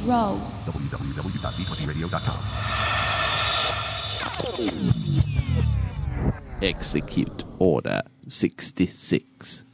Please roll. www.d20radio.com. Execute Order 66.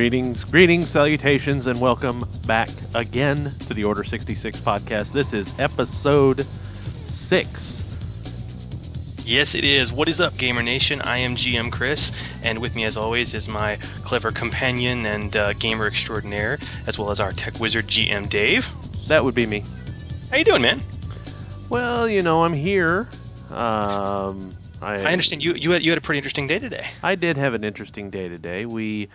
Greetings, greetings, salutations, and welcome back again to the Order 66 podcast. This is episode 6. Yes, it is. What is up, Gamer Nation? I am GM Chris, and with me, as always, is my clever companion and uh, gamer extraordinaire, as well as our tech wizard, GM Dave. That would be me. How you doing, man? Well, you know, I'm here. Um, I, I understand you you had, you had a pretty interesting day today. I did have an interesting day today. We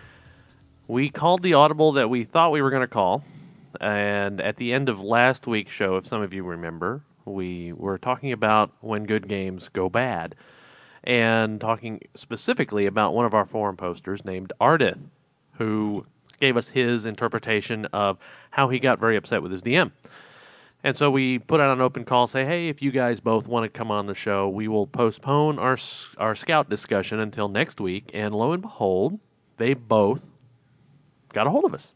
we called the audible that we thought we were going to call, and at the end of last week's show, if some of you remember, we were talking about when good games go bad, and talking specifically about one of our forum posters named Ardith, who gave us his interpretation of how he got very upset with his DM. And so we put out an open call, say, hey, if you guys both want to come on the show, we will postpone our our scout discussion until next week. And lo and behold, they both got a hold of us.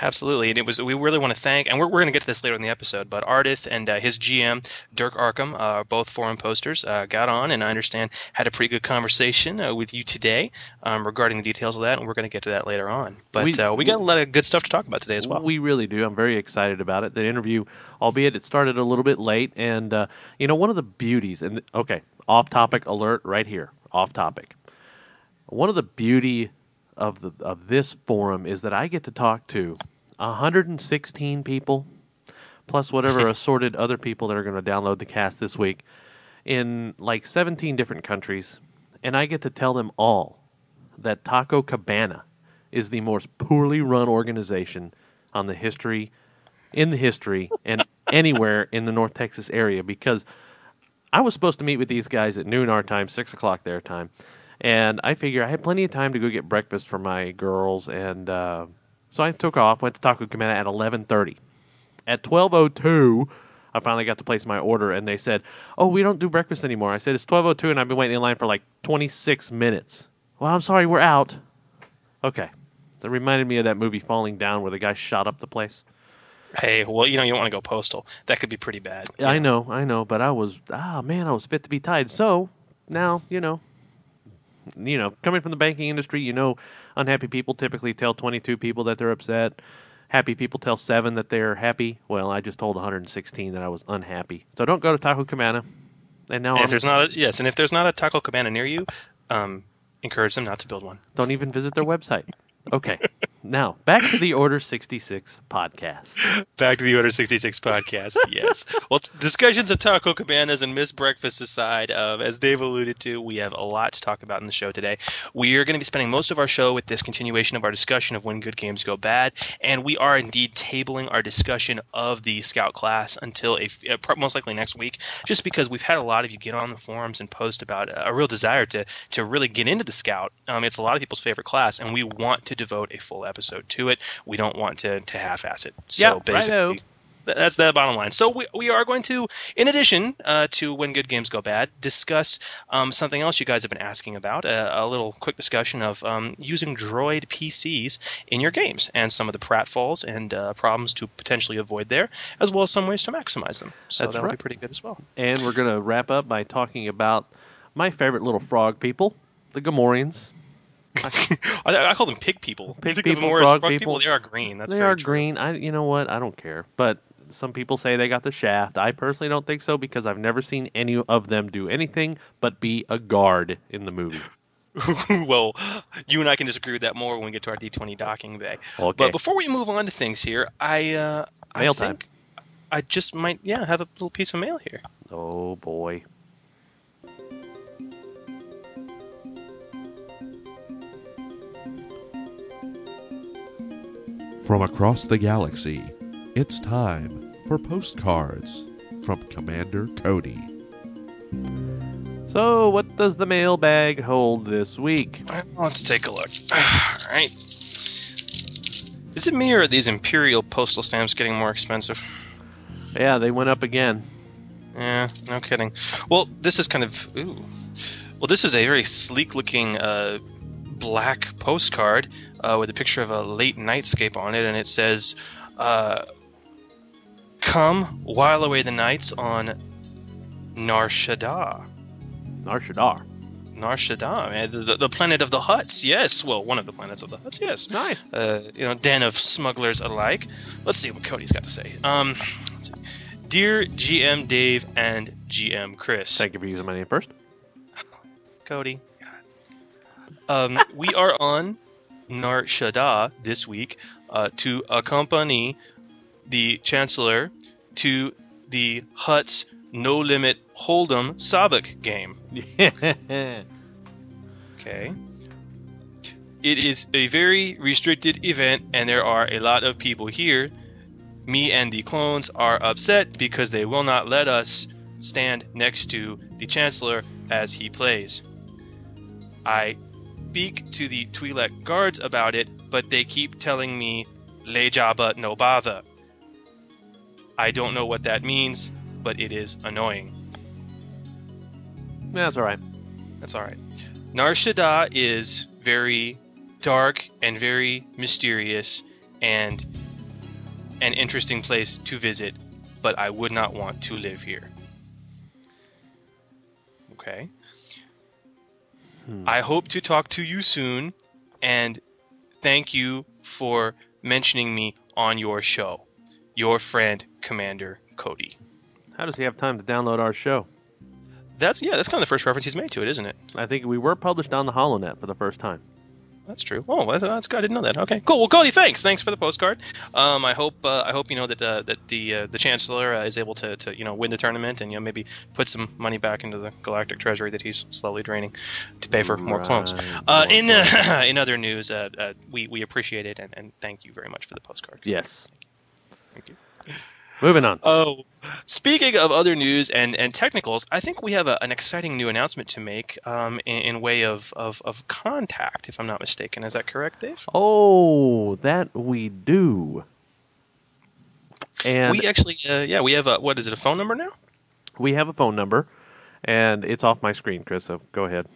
Absolutely, and it was. We really want to thank, and we're, we're going to get to this later in the episode. But Ardith and uh, his GM Dirk Arkham, uh, both forum posters, uh, got on, and I understand had a pretty good conversation uh, with you today um, regarding the details of that, and we're going to get to that later on. But we, uh, we got a lot of good stuff to talk about today as well. We really do. I'm very excited about it. The interview, albeit it started a little bit late, and uh, you know one of the beauties, and okay, off topic alert right here, off topic. One of the beauty of the of this forum is that I get to talk to 116 people plus whatever assorted other people that are going to download the cast this week in like 17 different countries. And I get to tell them all that Taco Cabana is the most poorly run organization on the history in the history and anywhere in the North Texas area because I was supposed to meet with these guys at noon our time, six o'clock their time and I figure I had plenty of time to go get breakfast for my girls, and uh, so I took off. Went to Taco Cabana at eleven thirty. At twelve oh two, I finally got to place my order, and they said, "Oh, we don't do breakfast anymore." I said, "It's twelve oh two, and I've been waiting in line for like twenty six minutes." Well, I'm sorry, we're out. Okay, that reminded me of that movie Falling Down, where the guy shot up the place. Hey, well, you know, you don't want to go postal. That could be pretty bad. I know, I know, but I was, ah, man, I was fit to be tied. So now, you know, you know, coming from the banking industry, you know, unhappy people typically tell 22 people that they're upset. Happy people tell seven that they're happy. Well, I just told 116 that I was unhappy. So don't go to Taco Cabana. And now, and if there's not a, yes, and if there's not a Taco Cabana near you, um, encourage them not to build one. Don't even visit their website. Okay. now, back to the Order 66 podcast. Back to the Order 66 podcast, yes. well, discussions of taco cabanas and missed breakfast aside, uh, as Dave alluded to, we have a lot to talk about in the show today. We are going to be spending most of our show with this continuation of our discussion of when good games go bad, and we are indeed tabling our discussion of the Scout class until a, uh, most likely next week, just because we've had a lot of you get on the forums and post about a, a real desire to, to really get into the Scout. Um, it's a lot of people's favorite class, and we want to devote a full episode to it. We don't want to, to half-ass it. So yep, basically, that's the bottom line. So we, we are going to, in addition uh, to when good games go bad, discuss um, something else you guys have been asking about. A, uh, a little quick discussion of um, using Droid PCs in your games and some of the pratfalls and uh, problems to potentially avoid there, as well as some ways to maximize them. So That's that'll right. be pretty good as well. And we're going to wrap up by talking about my favorite little frog people, the Gamorreans. I, I, call them pig people. Pig people, frog, frog people. people. They are green. That's they are true. green. I, you know what? I don't care. But some people say they got the shaft. I personally don't think so because I've never seen any of them do anything but be a guard in the movie. well, you and I can disagree with that more when we get to our D20 docking bay. Okay. But before we move on to things here, I uh, mail I think time. I just might yeah have a little piece of mail here. Oh boy. From across the galaxy, it's time for postcards from Commander Cody. So, what does the mailbag hold this week? Let's take a look. All right. Is it me or are these imperial postal stamps getting more expensive? Yeah, they went up again. Yeah, no kidding. Well, this is kind of ooh. Well, this is a very sleek-looking uh, black postcard uh, with a picture of a late nightscape on it, and it says, uh, "Come while away the nights on Nar Shaddaa." Nar Shaddaa. Nar Shaddaa, man, the, the, the planet of the Hutts. Yes, well, one of the planets of the Hutts. Yes, Nice. uh, you know, den of smugglers alike. Let's see what Cody's got to say. Um, dear GM Dave and GM Chris. Thank you for using my name first. Cody. Um, we are on Nar Shaddaa this week uh, to accompany the Chancellor to the Hutt's No Limit Hold'em Sabacc game. Okay. It is a very restricted event, and there are a lot of people here. Me and the clones are upset because they will not let us stand next to the Chancellor as he plays. I speak to the Twi'lek guards about it, but they keep telling me, Le Jabba no bother. I don't know what that means, but it is annoying. That's all right. That's all right. Nar Shaddaa is very dark and very mysterious and an interesting place to visit, but I would not want to live here. Okay. Hmm. I hope to talk to you soon, and thank you for mentioning me on your show. Your friend, Commander Cody. How does he have time to download our show? That's yeah, that's kind of the first reference he's made to it, isn't it? I think we were published on the HoloNet for the first time. That's true. Oh, that's, that's good. I didn't know that. Okay, cool. Well, Cody, thanks. Thanks for the postcard. Um, I hope uh, I hope you know that uh, that the uh, the chancellor uh, is able to, to you know win the tournament and you know maybe put some money back into the galactic treasury that he's slowly draining to pay for more clones. Right, Uh, more in clones. uh, in other news, uh, uh, we we appreciate it and, and thank you very much for the postcard. Yes. Thank you. Moving on. Oh, speaking of other news and, and technicals, I think we have a, an exciting new announcement to make um, in, in way of, of, of contact, if I'm not mistaken. Is that correct, Dave? Oh, that we do. And we actually, uh, yeah, we have a, what is it, a phone number now? we have a phone number, and it's off my screen, Chris. So go ahead.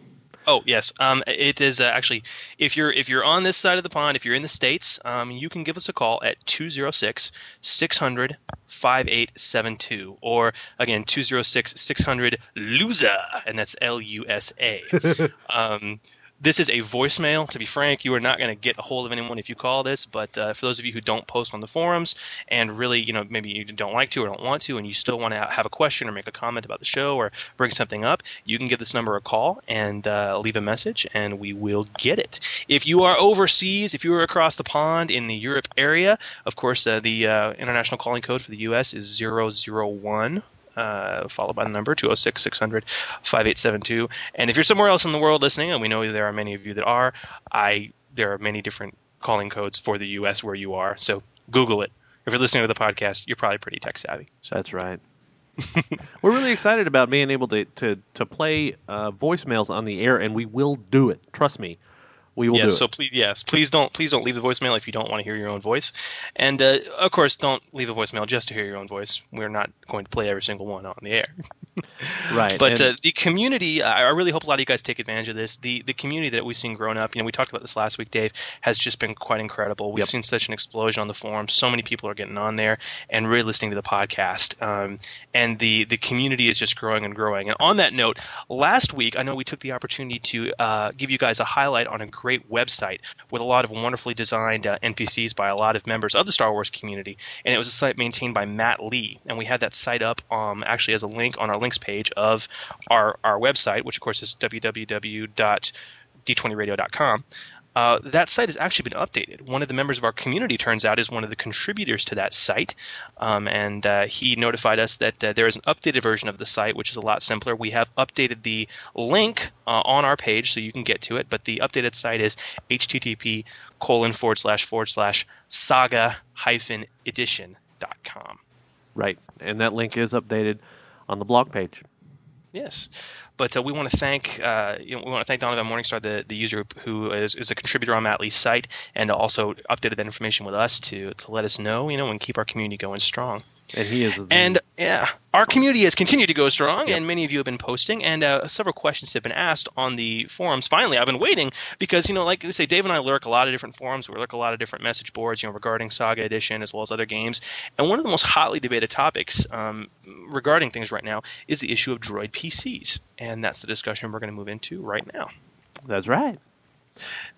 Oh yes, um, it is uh, actually if you're if you're on this side of the pond, if you're in the states, um, you can give us a call at 206 600 5872 or again 206 600 loser and that's L U S A. This is a voicemail. To be frank, you are not going to get a hold of anyone if you call this. But uh, for those of you who don't post on the forums and really, you know, maybe you don't like to or don't want to, and you still want to have a question or make a comment about the show or bring something up, you can give this number a call and uh, leave a message, and we will get it. If you are overseas, if you are across the pond in the Europe area, of course, uh, the uh, international calling code for the U.S. is 001 uh, followed by the number 206 600 5872. And if you're somewhere else in the world listening, and we know there are many of you that are, I there are many different calling codes for the U.S. where you are. So Google it. If you're listening to the podcast, you're probably pretty tech savvy. So That's right. We're really excited about being able to to, to play uh, voicemails on the air, and we will do it. Trust me, we will yes, so please, yes, please don't, please don't leave the voicemail if you don't want to hear your own voice, and uh, of course, don't leave a voicemail just to hear your own voice. We're not going to play every single one on the air. right. But uh, the community, I I really hope a lot of you guys take advantage of this. The the community that we've seen growing up, you know, we talked about this last week, Dave, has just been quite incredible. We've Yep. seen such an explosion on the forum. So many people are getting on there and really listening to the podcast. Um, and the the community is just growing and growing. And on that note, last week I know we took the opportunity to uh, give you guys a highlight on a great website with a lot of wonderfully designed uh, NPCs by a lot of members of the Star Wars community. And it was a site maintained by Matt Lee. And we had that site up um, actually as a link on our links page of our, our website, which of course is www.d20radio.com. Uh, that site has actually been updated. One of the members of our community, turns out, is one of the contributors to that site, um, and uh, he notified us that uh, there is an updated version of the site, which is a lot simpler. We have updated the link uh, on our page so you can get to it, but the updated site is http colon forward slash forward slash saga hyphen edition dot com. right, and that link is updated on the blog page. Yes, but uh, we want to thank uh, you know, we want to thank Donovan Morningstar, the, the user who is, is a contributor on Matt Lee's site, and also updated that information with us to to let us know, you know, and keep our community going strong. And he is. the- And yeah, our community has continued to go strong, and many of you have been posting, and uh, several questions have been asked on the forums. Finally, I've been waiting because you know, like we say, Dave and I lurk a lot of different forums. We lurk a lot of different message boards, you know, regarding Saga Edition as well as other games. And one of the most hotly debated topics um, regarding things right now is the issue of Droid PCs, and that's the discussion we're going to move into right now. that's right.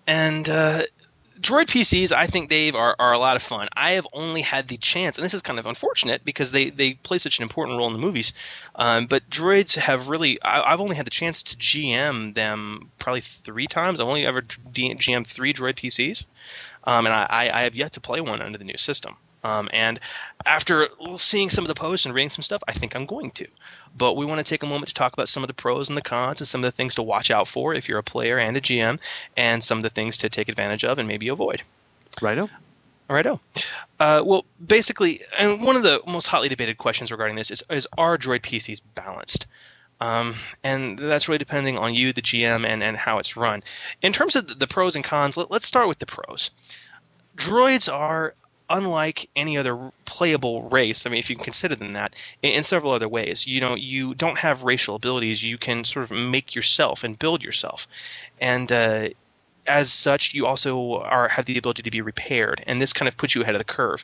And uh, Droid PCs, I think, Dave, are, are a lot of fun. I have only had the chance, and this is kind of unfortunate because they, they play such an important role in the movies. Um, but droids have really, I, I've only had the chance to GM them probably three times. I've only ever GM three droid PCs, um, and I I have yet to play one under the new system. Um, and after seeing some of the posts and reading some stuff, I think I'm going to. But we want to take a moment to talk about some of the pros and the cons and some of the things to watch out for if you're a player and a GM, and some of the things to take advantage of and maybe avoid. Righto. Righto. Uh, well, basically, and one of the most hotly debated questions regarding this is: Is are Droid PCs balanced? Um, and that's really depending on you, the GM, and, and how it's run. In terms of the, pros and cons, let, let's start with the pros. Droids are unlike any other playable race. I mean, if you can consider them that, in, in several other ways. You know, you don't have racial abilities. You can sort of make yourself and build yourself, and uh, as such, you also are have the ability to be repaired, and this kind of puts you ahead of the curve.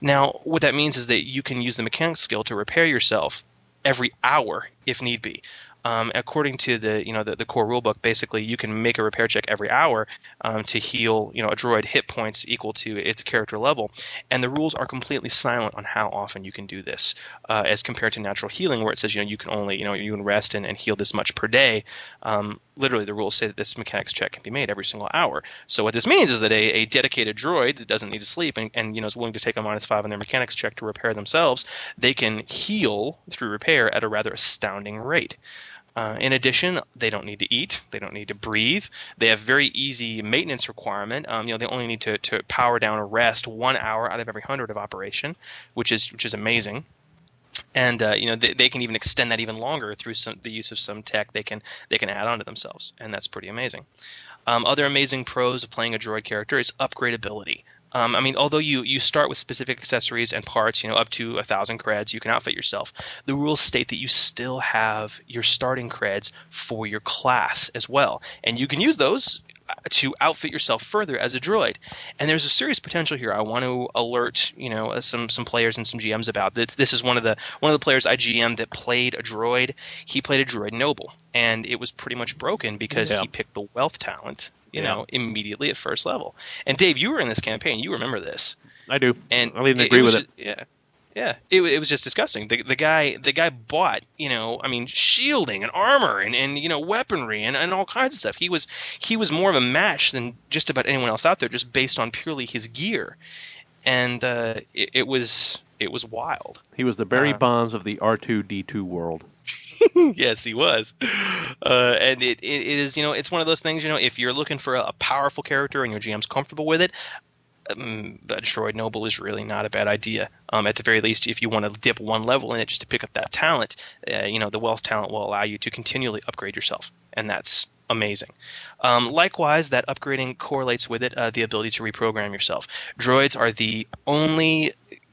Now, what that means is that you can use the mechanics skill to repair yourself every hour if need be. Um, according to the you know the, the core rulebook, basically you can make a repair check every hour um, to heal you know a droid hit points equal to its character level, and the rules are completely silent on how often you can do this, uh, as compared to natural healing, where it says you know you can only you know you can rest and, and heal this much per day. Um, literally, the rules say that this mechanics check can be made every single hour. So what this means is that a, a dedicated droid that doesn't need to sleep and, and you know is willing to take a minus five on their mechanics check to repair themselves, they can heal through repair at a rather astounding rate. Uh, in addition, they don't need to eat. They don't need to breathe. They have very easy maintenance requirement. Um, you know, they only need to, to power down or rest one hour out of every hundred of operation, which is which is amazing. And uh, you know, they, they can even extend that even longer through some, the use of some tech they can they can add onto themselves, and that's pretty amazing. Um, other amazing pros of playing a droid character is upgradability. Um, I mean, although you, you start with specific accessories and parts, you know, up to a thousand creds, you can outfit yourself. The rules state that you still have your starting creds for your class as well, and you can use those uh, to outfit yourself further as a droid. And there's a serious potential here. I want to alert, you know, uh, some some players and some GMs about that. This is one of the one of the players I GM that played a droid. He played a droid noble, and it was pretty much broken because Yeah. he picked the wealth talent. You Yeah. know, immediately at first level. And Dave, you were in this campaign. You remember this? I do. And I it- agree was with it. Yeah. Yeah, it, it was just disgusting. The, the guy, the guy bought, you know, I mean, shielding and armor and, and you know, weaponry and, and all kinds of stuff. He was he was more of a match than just about anyone else out there, just based on purely his gear, and uh, it, it was it was wild. He was the Barry Uh, Bonds of the R two D two world. yes, he was. Uh, and it, it is, you know, it's one of those things, you know, if you're looking for a, a powerful character and your GM's comfortable with it, um, a Droid Noble is really not a bad idea. Um, at the very least, if you want to dip one level in it just to pick up that talent, uh, you know, the wealth talent will allow you to continually upgrade yourself. And that's amazing. Um, likewise, that upgrading correlates with it uh, the ability to reprogram yourself. Droids are the only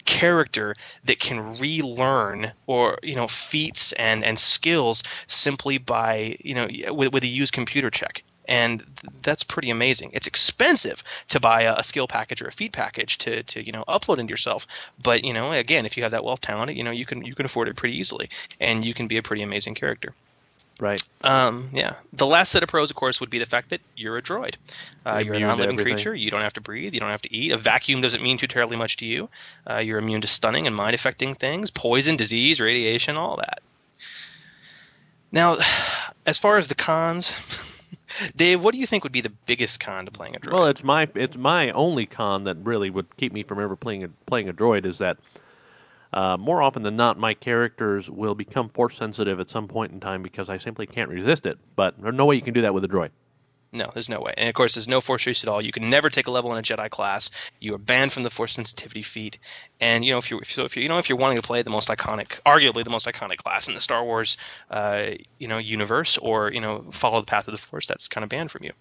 character that can relearn or you know feats and and skills simply by you know with, with a used computer check. And that's pretty amazing. It's expensive to buy a, skill package or a feat package to to you know upload into yourself. But you know again if you have that wealth talent you know you can you can afford it pretty easily. And you can be a pretty amazing character Right. um, yeah. The last set of pros, of course, would be the fact that you're a droid. Uh, You're a non-living creature. You don't have to breathe. You don't have to eat. A vacuum doesn't mean too terribly much to you. Uh, you're immune to stunning and mind-affecting things, poison, disease, radiation, all that. Now, as far as the cons, Dave, what do you think would be the biggest con to playing a droid? Well, it's my it's my only con that really would keep me from ever playing a, playing a droid is that uh, more often than not, my characters will become force sensitive at some point in time because I simply can't resist it. But there's no way you can do that with a droid. No, there's no way. And of course, there's no force use at all. You can never take a level in a Jedi class. You are banned from the force sensitivity feat. And you know, if you're so if you you know if you're wanting to play the most iconic, arguably the most iconic class in the Star Wars, uh, you know, universe, or you know, follow the path of the force, that's kind of banned from you.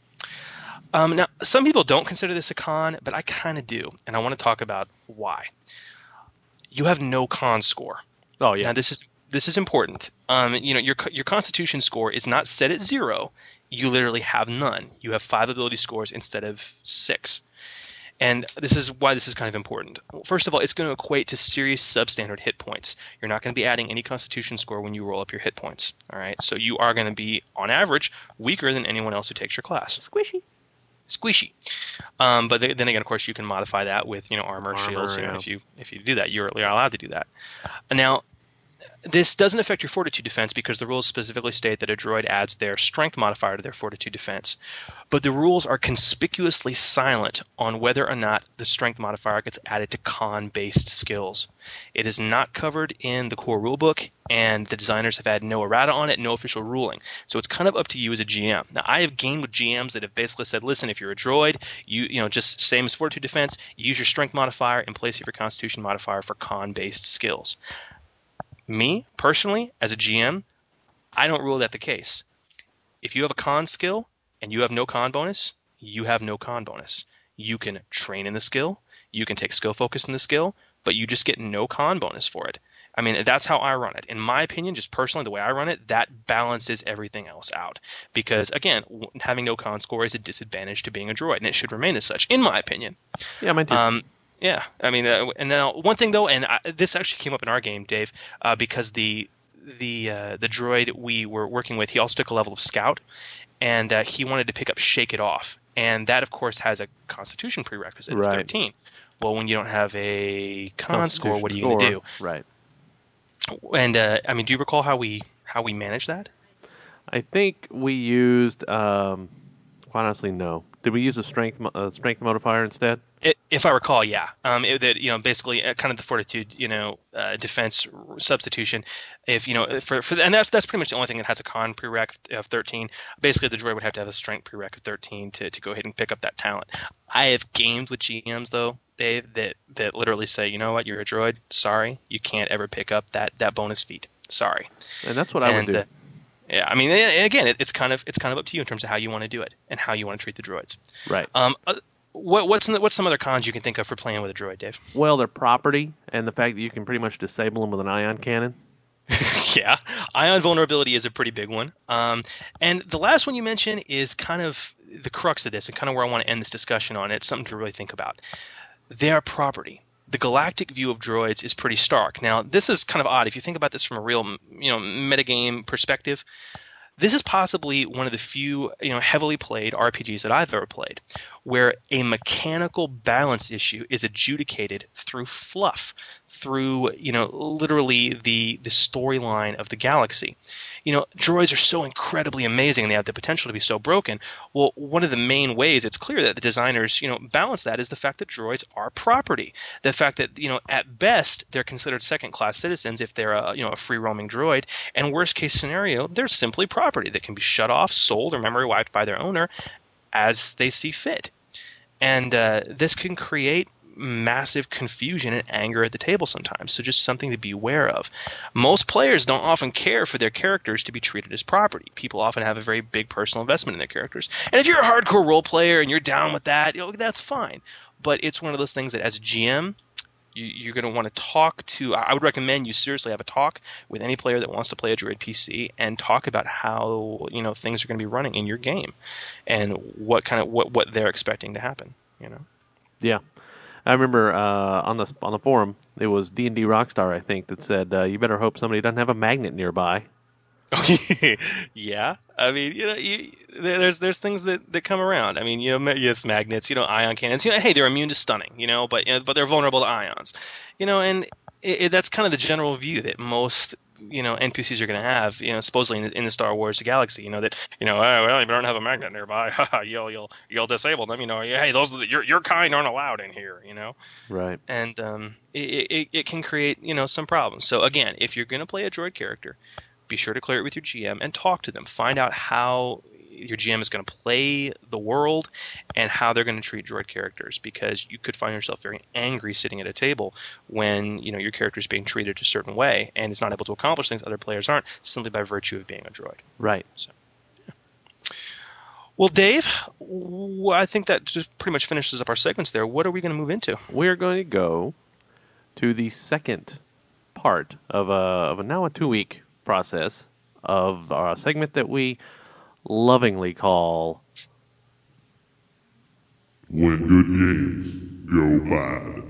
Um, now, some people don't consider this a con, but I kind of do, and I want to talk about why. You have no con score. Oh yeah. Now this is this is important. Um, you know, your your Constitution score is not set at zero. You literally have none. You have five ability scores instead of six. And this is why this is kind of important. First of all, it's going to equate to serious substandard hit points. You're not going to be adding any Constitution score when you roll up your hit points. All right, so you are going to be, on average, weaker than anyone else who takes your class. Squishy. Squishy. Um, but then again, of course, you can modify that with you know armor, Armor, shields. You know, yeah. if you if you do that, you're, you're allowed to do that. Now, this doesn't affect your fortitude defense because the rules specifically state that a droid adds their strength modifier to their fortitude defense. But the rules are conspicuously silent on whether or not the strength modifier gets added to con based skills. It is not covered in the core rulebook, and the designers have had no errata on it, no official ruling. So it's kind of up to you as a GM. Now, I have gamed with GMs that have basically said, listen, if you're a droid, you you know just same as fortitude defense, use your strength modifier in place of your constitution modifier for con based skills me personally as a GM, I don't rule that the case. If you have a con skill and you have no con bonus, you have no con bonus. You can train in the skill, you can take skill focus in the skill, but you just get no con bonus for it. I mean, that's how I run it. In my opinion, just personally, the way I run it, that balances everything else out. Because again, having no con score is a disadvantage to being a droid, and it should remain as such, in my opinion. Yeah, mine too. Um, yeah, I mean, uh, and now one thing though, and I, this actually came up in our game, Dave, uh, because the the uh, the droid we were working with, he also took a level of scout, and uh, he wanted to pick up Shake It Off, and that of course has a Constitution prerequisite of Right. thirteen. Well, when you don't have a con score, what are you going to do? Right. And uh, I mean, do you recall how we how we managed that? I think we used. Um, quite honestly, no. Did we use a strength uh, strength modifier instead? It, if I recall, yeah, um, it, that you know, basically, uh, kind of the fortitude, you know, uh, defense substitution. If you know, for, for and that's that's pretty much the only thing that has a con prereq of thirteen. Basically, the droid would have to have a strength prereq of thirteen to, to go ahead and pick up that talent. I have gamed with GMs though, Dave, that that literally say, you know what, you're a droid. Sorry, you can't ever pick up that that bonus feat. Sorry. And that's what I and would do. Yeah, I mean, again, it, it's kind of it's kind of up to you in terms of how you want to do it and how you want to treat the droids. right. Um, uh, what, what's what's some other cons you can think of for playing with a droid, Dave? Well, their property and the fact that you can pretty much disable them with an ion cannon. yeah, ion vulnerability is a pretty big one. Um, and the last one you mentioned is kind of the crux of this, and kind of where I want to end this discussion on. It's something to really think about. Their property. The galactic view of droids is pretty stark. Now, this is kind of odd if you think about this from a real, you know, metagame perspective. This is possibly one of the few, you know, heavily played RPGs that I've ever played, where a mechanical balance issue is adjudicated through fluff, through, you know, literally the the storyline of the galaxy. You know, droids are so incredibly amazing and they have the potential to be so broken. Well, one of the main ways it's clear that the designers, you know, balance that is the fact that droids are property. The fact that, you know, at best they're considered second class citizens if they're a, you know, a free roaming droid, and worst case scenario, they're simply property that can be shut off, sold, or memory wiped by their owner as they see fit. And uh, this can create massive confusion and anger at the table sometimes. So just something to be aware of. Most players don't often care for their characters to be treated as property. People often have a very big personal investment in their characters. And if you're a hardcore role player and you're down with that, you know, that's fine. But it's one of those things that as GM, you, you're going to want to talk to. I would recommend you seriously have a talk with any player that wants to play a Droid PC and talk about how you know things are going to be running in your game, and what kind of what what they're expecting to happen. You know. Yeah, I remember uh, on the on the forum it was D and D Rockstar I think that said uh, you better hope somebody doesn't have a magnet nearby. yeah, I mean, you know, you, there's there's things that, that come around. I mean, you know, yes, magnets, you know, ion cannons. You know, hey, they're immune to stunning, you know, but you know, but they're vulnerable to ions, you know, and it, it, that's kind of the general view that most you know NPCs are going to have, you know, supposedly in the, in the Star Wars galaxy, you know, that you know, oh, well, you don't have a magnet nearby, you'll you'll you'll disable them, you know, hey, those your your kind aren't allowed in here, you know Right. and um, it, it, it can create you know some problems. So again, if you're going to play a droid character, be sure to clear it with your GM and talk to them. Find out how your GM is going to play the world and how they're going to treat droid characters because you could find yourself very angry sitting at a table when you know your character is being treated a certain way and is not able to accomplish things other players aren't simply by virtue of being a droid. Right. Well, Dave, I think that just pretty much finishes up our segments there. What are we going to move into? We're going to go to the second part of a, of a now a two week process of a segment that we lovingly call When good games go bad.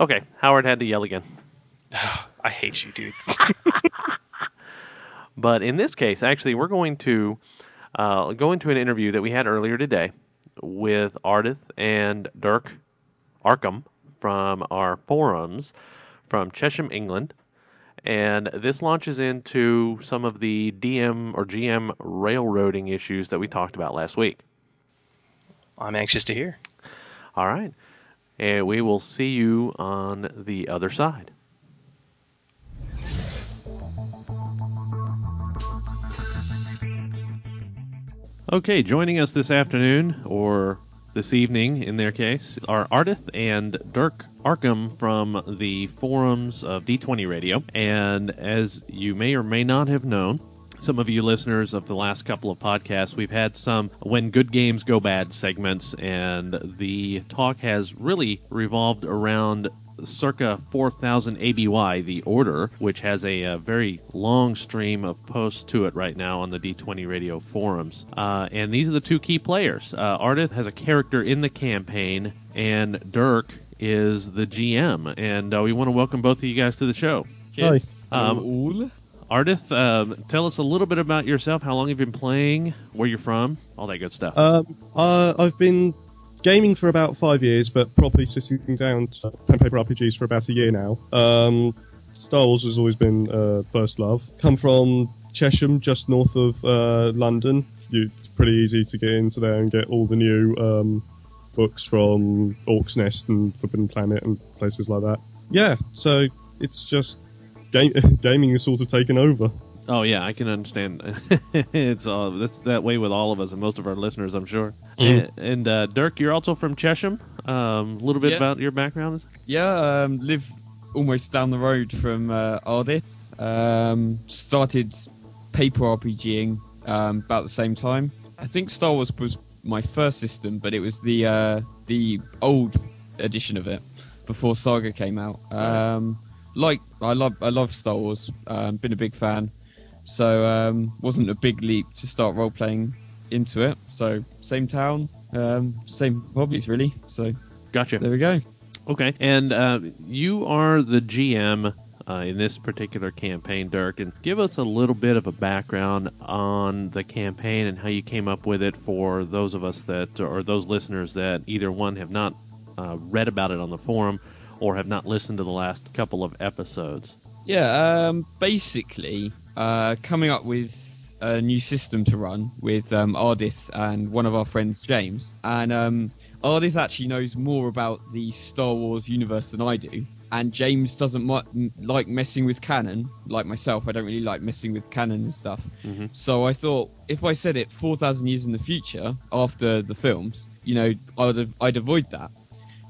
Okay, Howard had to yell again. I hate you, dude. But in this case, actually, we're going to uh, go into an interview that we had earlier today with Ardith and Dirk Arkham from our forums from Chesham, England. And this launches into some of the DM or GM railroading issues that we talked about last week. I'm anxious to hear. All right. And we will see you on the other side. Okay, joining us this afternoon, or this evening in their case, are Ardith and Dirk Arkham from the forums of D20 Radio. And as you may or may not have known, some of you listeners of the last couple of podcasts, we've had some when good games go bad segments, and the talk has really revolved around circa 4000 ABY, the order, which has a, uh very long stream of posts to it right now on the D20 radio forums. Uh, and these are the two key players. Uh, Ardith has a character in the campaign, and Dirk is the GM. And uh, we want to welcome both of you guys to the show. Cheers. Um, Ardith, um, tell us a little bit about yourself. How long have you been playing? Where you're from? All that good stuff. Um, uh, I've been gaming for about five years, but properly sitting down to pen paper RPGs for about a year now. Um, Star Wars has always been uh, first love. Come from Chesham, just north of uh, London. It's pretty easy to get into there and get all the new um, books from Orcs Nest and Forbidden Planet and places like that. Yeah, so it's just game- gaming is sort of taken over. Oh yeah, I can understand. it's uh, that's that way with all of us and most of our listeners, I'm sure. And, and uh, Dirk, you're also from Chesham. Um, a little bit Yeah. about your background. Yeah, um, live almost down the road from uh, Ardith. Um, started paper RPGing um, about the same time. I think Star Wars was my first system, but it was the uh, the old edition of it before Saga came out. Um, like I love I love Star Wars. Um, been a big fan, so um, wasn't a big leap to start role playing into it. So same town, um, same hobbies really. So Gotcha. there we go. Okay, and uh, you are the GM uh, in this particular campaign, Dirk, and give us a little bit of a background on the campaign and how you came up with it for those of us that, or those listeners that either one have not uh, read about it on the forum or have not listened to the last couple of episodes. Yeah, um, basically, uh, coming up with a new system to run with um, Ardith and one of our friends, James. And um, Ardith actually knows more about the Star Wars universe than I do. And James doesn't mu- like messing with canon, like myself. I don't really like messing with canon and stuff. So I thought if I said it 4,000 years in the future after the films, you know, I'd, I'd avoid that.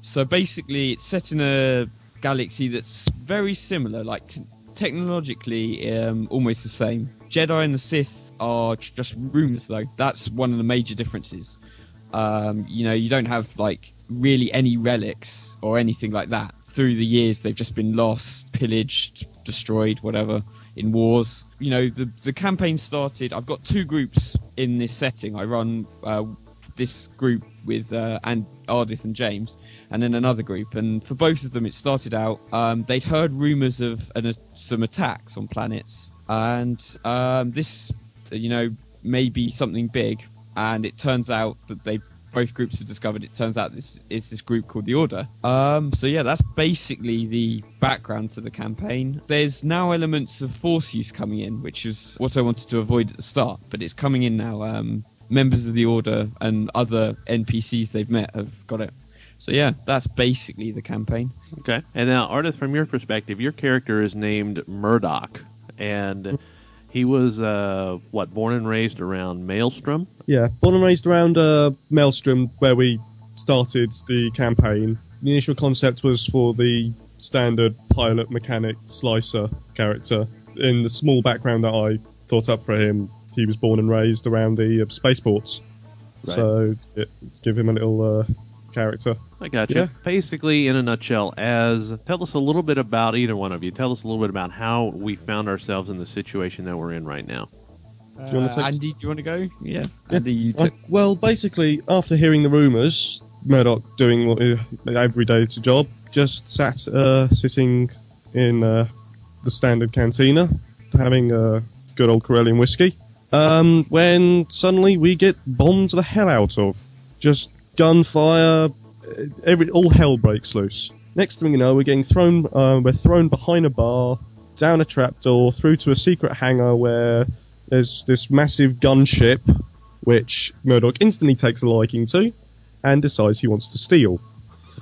So basically, it's set in a galaxy that's very similar, like t- technologically um, almost the same. Jedi and the Sith are just rumors, though. That's one of the major differences. Um, you know, you don't have like really any relics or anything like that. Through the years, they've just been lost, pillaged, destroyed, whatever, in wars. You know, the the campaign started. I've got two groups in this setting. I run uh, this group with uh, and Ardith and James, and then another group. And for both of them, it started out um, they'd heard rumors of an, uh, some attacks on planets, and um, this, you know, may be something big. And it turns out that they both groups have discovered. It turns out this is this group called the Order. Um, so yeah, that's basically the background to the campaign. There's now elements of force use coming in, which is what I wanted to avoid at the start, but it's coming in now. Um, members of the Order and other NPCs they've met have got it. So yeah, that's basically the campaign. Okay. And now, Ardith, from your perspective, your character is named Murdoch, and He was uh, what born and raised around Maelstrom. Yeah, born and raised around uh, Maelstrom, where we started the campaign. The initial concept was for the standard pilot mechanic slicer character. In the small background that I thought up for him, he was born and raised around the uh, spaceports. Right. So it, give him a little uh, character. I got you. Yeah. Basically, in a nutshell, as tell us a little bit about either one of you. Tell us a little bit about how we found ourselves in the situation that we're in right now. Do you wanna Uh, take- Andy, do you want to go? Yeah, Yeah. Andy, you I- took. well, basically, after hearing the rumours, Murdoch doing what, uh, every day's job, just sat uh, sitting in uh, the standard cantina, having a good old Corellian whiskey. Um, when suddenly we get bombed the hell out of, just gunfire, uh, every all hell breaks loose. Next thing you know, we're getting thrown. Uh, we're thrown behind a bar, down a trapdoor, through to a secret hangar where there's this massive gunship which Murdoch instantly takes a liking to and decides he wants to steal.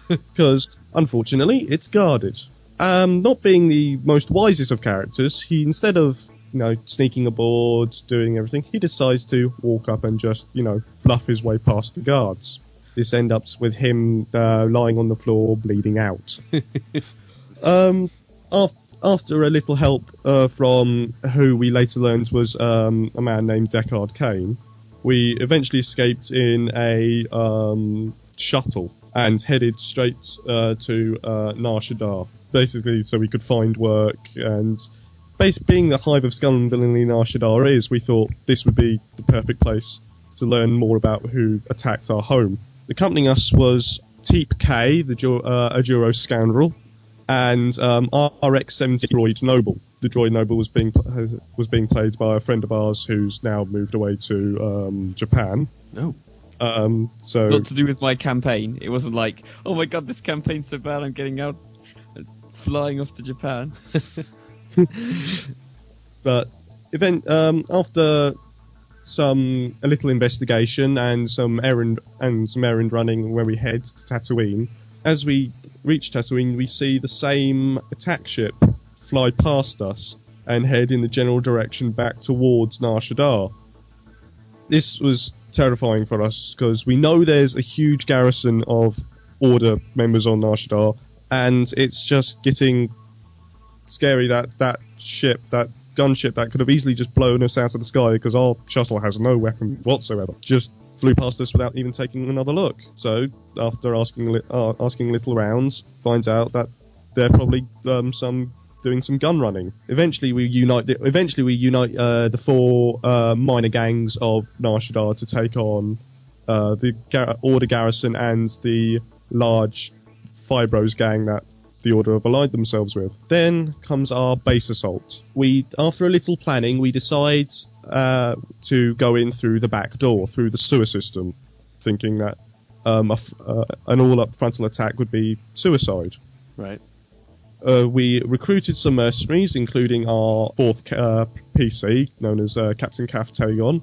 Because, unfortunately, it's guarded. Um, not being the most wisest of characters, he instead of, you know, sneaking aboard, doing everything, he decides to walk up and just, you know, bluff his way past the guards. This ends up with him uh, lying on the floor, bleeding out. um, after, after a little help uh, from who we later learned was um, a man named Deckard Kane, we eventually escaped in a um, shuttle and headed straight uh, to uh, Nar Shaddaa, basically so we could find work. And bas being the hive of scum and villainy Nar Shaddaa is, we thought this would be the perfect place to learn more about who attacked our home. Accompanying us was Teep K, the Ju- uh, a Juro scoundrel, and um, RX-70 droid Noble. The droid Noble was being was being played by a friend of ours who's now moved away to um, Japan. No. Um, so Not to do with my campaign. It wasn't like, oh my god, this campaign's so bad, I'm getting out, uh, flying off to Japan. but event um, after some a little investigation and some errand and some errand running where we head to Tatooine. As we reach Tatooine, we see the same attack ship fly past us and head in the general direction back towards Nar Shaddaa. This was terrifying for us because we know there's a huge garrison of Order members on Nar Shaddaa, and it's just getting scary that that ship, that gunship that could have easily just blown us out of the sky because our shuttle has no weapon whatsoever, just flew past us without even taking another look. So after asking uh, asking little rounds, finds out that they're probably um, some doing some gun running. Eventually, we unite. The, eventually, we unite uh, the four uh, minor gangs of Nar to take on uh, the gar- Order garrison and the large Fibros gang that the Order have allied themselves with. Then comes our base assault. We, after a little planning, we decide uh, to go in through the back door, through the sewer system, thinking that um, a f- uh, an all-up frontal attack would be suicide. Right. Uh, we recruited some mercenaries, including our fourth uh, PC, known as uh, Captain Kath Tagon,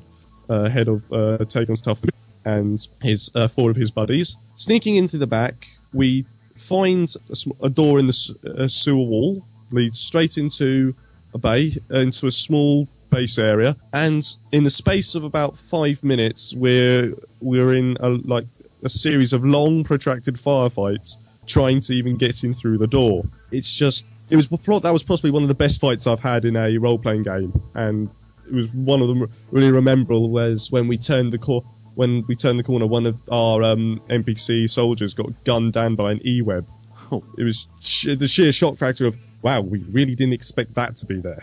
uh, head of uh, Tagon's Tough, and his uh, four of his buddies. Sneaking into the back, we find a, a door in the sewer wall, leads straight into a bay, uh, into a small base area, and in the space of about five minutes, we're we're in a like a series of long, protracted firefights trying to even get in through the door. It's just it was that was possibly one of the best fights I've had in a role playing game, and it was one of them really memorable. Was when we turned the cor- when we turned the corner, one of our um, NPC soldiers got gunned down by an E-web. Oh. It was sh- the sheer shock factor of wow, we really didn't expect that to be there.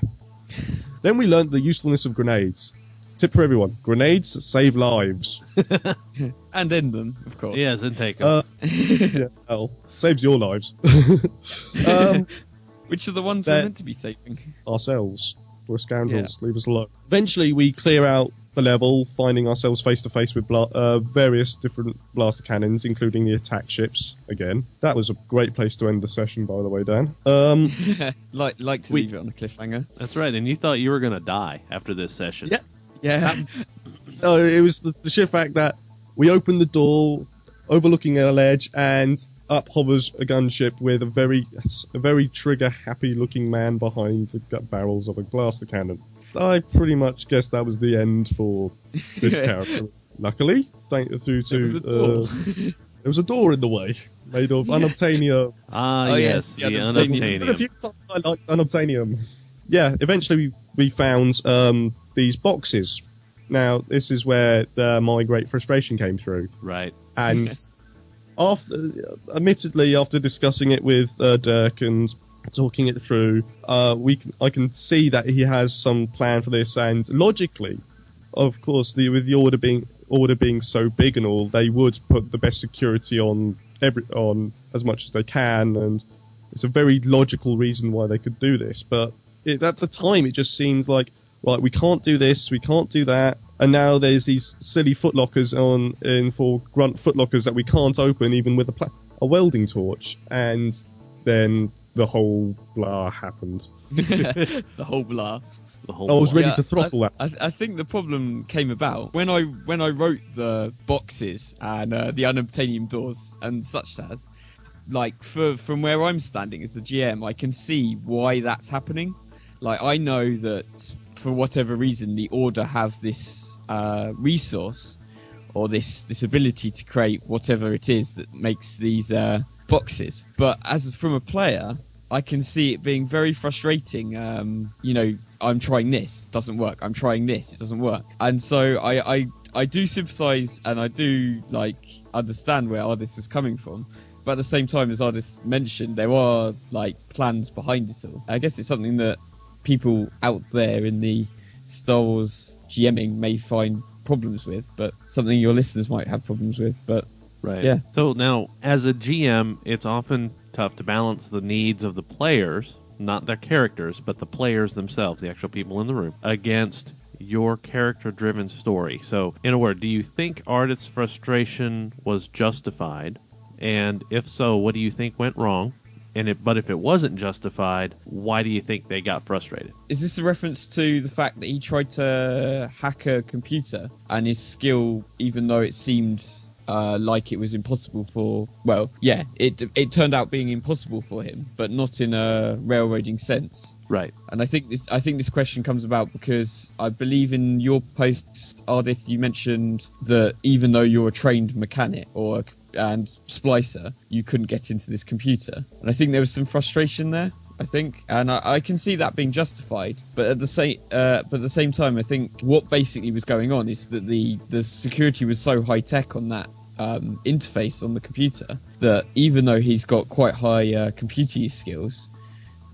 then we learned the usefulness of grenades. Tip for everyone: grenades save lives. and end them, of course. Yes, and take 'em. Uh, yeah, well, saves your lives. um, Which are the ones we're meant to be saving? ourselves. We're scoundrels. Leave us alone. Eventually, we clear out the level, finding ourselves face to face with bla- uh, various different blaster cannons, including the attack ships. Again, that was a great place to end the session, by the way, Dan. Um, like, like to We- leave it on a cliffhanger. That's right. And you thought you were going to die after this session. Yeah. Yeah. no, it was the, the sheer fact that we opened the door, overlooking a ledge, and up hovers a gunship with a very, a very trigger happy looking man behind the barrels of a blaster cannon. I pretty much guessed that was the end for this character. Luckily, thank through to There was a door. uh, there was a door in the way made of unobtainium. Ah, Oh, yes, yes, the the unobtainium. But a few times I like unobtainium. Yeah, eventually we, we found um, these boxes. Now this is where the, my great frustration came through, Right. and after, admittedly, after discussing it with uh, Dirk and talking it through, uh, we can, I can see that he has some plan for this, and logically, of course, the, with the order being order being so big and all, they would put the best security on every on as much as they can, and it's a very logical reason why they could do this. But it, at the time, it just seemed like right, we can't do this, we can't do that, and now there's these silly footlockers on in for grunt footlockers that we can't open even with a pla- a welding torch, and then the whole blah happened. the whole blah. The whole I was block. ready to throttle that. I, I think the problem came about when I when I wrote the boxes and uh, the unobtainium doors and such as, like for from where I'm standing as the GM, I can see why that's happening. Like I know that for whatever reason, the order have this uh, resource or this this ability to create whatever it is that makes these uh, boxes. But as from a player, I can see it being very frustrating. Um, you know, I'm trying this, doesn't work. I'm trying this, it doesn't work. And so I I, I do sympathise and I do like understand where Ardith was coming from. But at the same time, as Ardith mentioned, there are like plans behind it all. I guess it's something that people out there in the Star Wars GMing may find problems with, but something your listeners might have problems with. But Right. Yeah. So now, as a GM, it's often tough to balance the needs of the players, not their characters, but the players themselves, the actual people in the room, against your character driven story. So, in a word, do you think Ardith's frustration was justified? And if so, what do you think went wrong? And it, but if it wasn't justified, why do you think they got frustrated? is this a reference to the fact that he tried to hack a computer and his skill, even though it seemed uh, like it was impossible for? Well, yeah, it it turned out being impossible for him, but not in a railroading sense. Right. And I think this I think this question comes about because I believe in your post, Ardith, you mentioned that even though you're a trained mechanic or a, and splicer, you couldn't get into this computer. And I think there was some frustration there. I think, and I, I can see that being justified. But at the same, uh, but at the same time, I think what basically was going on is that the the security was so high tech on that um, interface on the computer that even though he's got quite high uh, computer skills,